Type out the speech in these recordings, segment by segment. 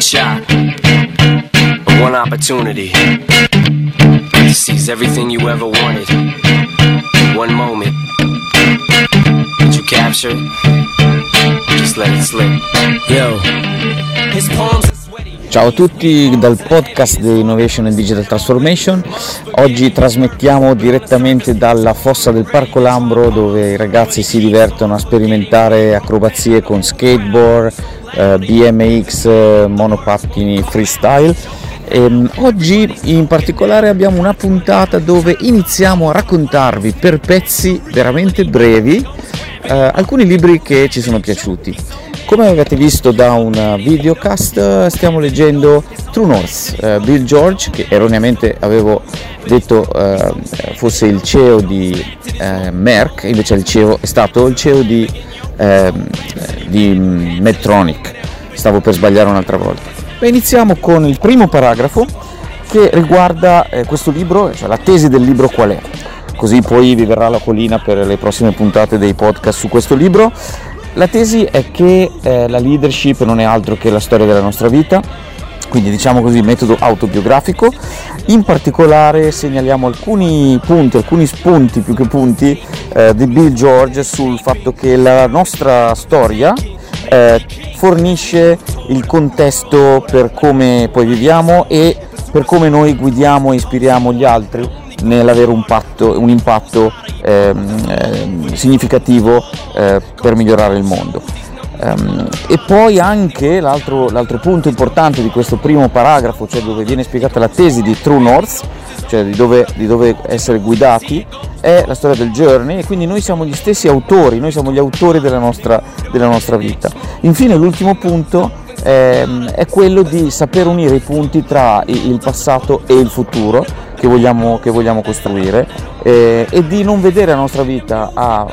shot, or one opportunity to seize everything you ever wanted. One moment. Did you capture it? Just let it slip. Yo, his palms. Ciao a tutti dal podcast di Innovation and Digital Transformation. Oggi trasmettiamo direttamente dalla fossa del Parco Lambro dove i ragazzi si divertono a sperimentare acrobazie con skateboard, eh, BMX, eh, monopattini freestyle. E, ehm, oggi in particolare abbiamo una puntata dove iniziamo a raccontarvi per pezzi veramente brevi eh, alcuni libri che ci sono piaciuti. Come avete visto da un videocast stiamo leggendo True North, eh, Bill George che erroneamente avevo detto eh, fosse il CEO di eh, Merck, invece il CEO, è stato il CEO di, ehm, di Medtronic, stavo per sbagliare un'altra volta. Beh, iniziamo con il primo paragrafo che riguarda eh, questo libro, cioè la tesi del libro qual è. Così poi vi verrà la colina per le prossime puntate dei podcast su questo libro. La tesi è che eh, la leadership non è altro che la storia della nostra vita, quindi diciamo così metodo autobiografico. In particolare segnaliamo alcuni punti, alcuni spunti più che punti eh, di Bill George sul fatto che la nostra storia eh, fornisce il contesto per come poi viviamo e per come noi guidiamo e ispiriamo gli altri nell'avere un, patto, un impatto ehm, eh, significativo per migliorare il mondo. Um, e poi anche l'altro, l'altro, punto importante di questo primo paragrafo, cioè dove viene spiegata la tesi di True North, cioè di dove, di dove essere guidati, è la storia del journey e quindi noi siamo gli stessi autori, noi siamo gli autori della nostra, della nostra vita. Infine l'ultimo punto è, ehm, è quello di saper unire i punti tra il passato e il futuro che vogliamo, che vogliamo costruire eh, e di non vedere la nostra vita a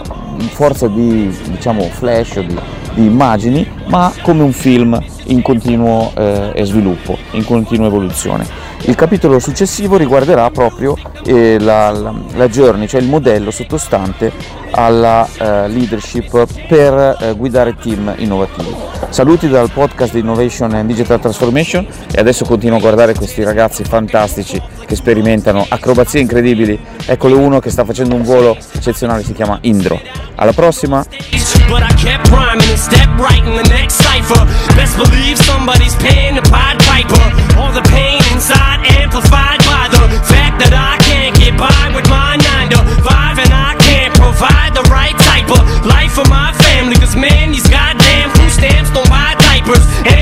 forza di diciamo, flash o di, di immagini, ma come un film in continuo eh, sviluppo, in continua evoluzione. Il capitolo successivo riguarderà proprio eh, la, la, la, journey, cioè il modello sottostante alla eh, leadership per eh, guidare team innovativi. Saluti dal podcast di Innovation and Digital Transformation e adesso continuo a guardare questi ragazzi fantastici che sperimentano acrobazie incredibili. Eccolo uno che sta facendo un volo eccezionale, si chiama Indro. Alla prossima! But I kept rhyming and stepped right in the next cipher. Best believe somebody's paying the Pied Piper. All the pain inside amplified by the fact that I can't get by with my 9 to 5 and I can't provide the right type of life for my family. Cause man, these goddamn food stamps don't buy diapers. And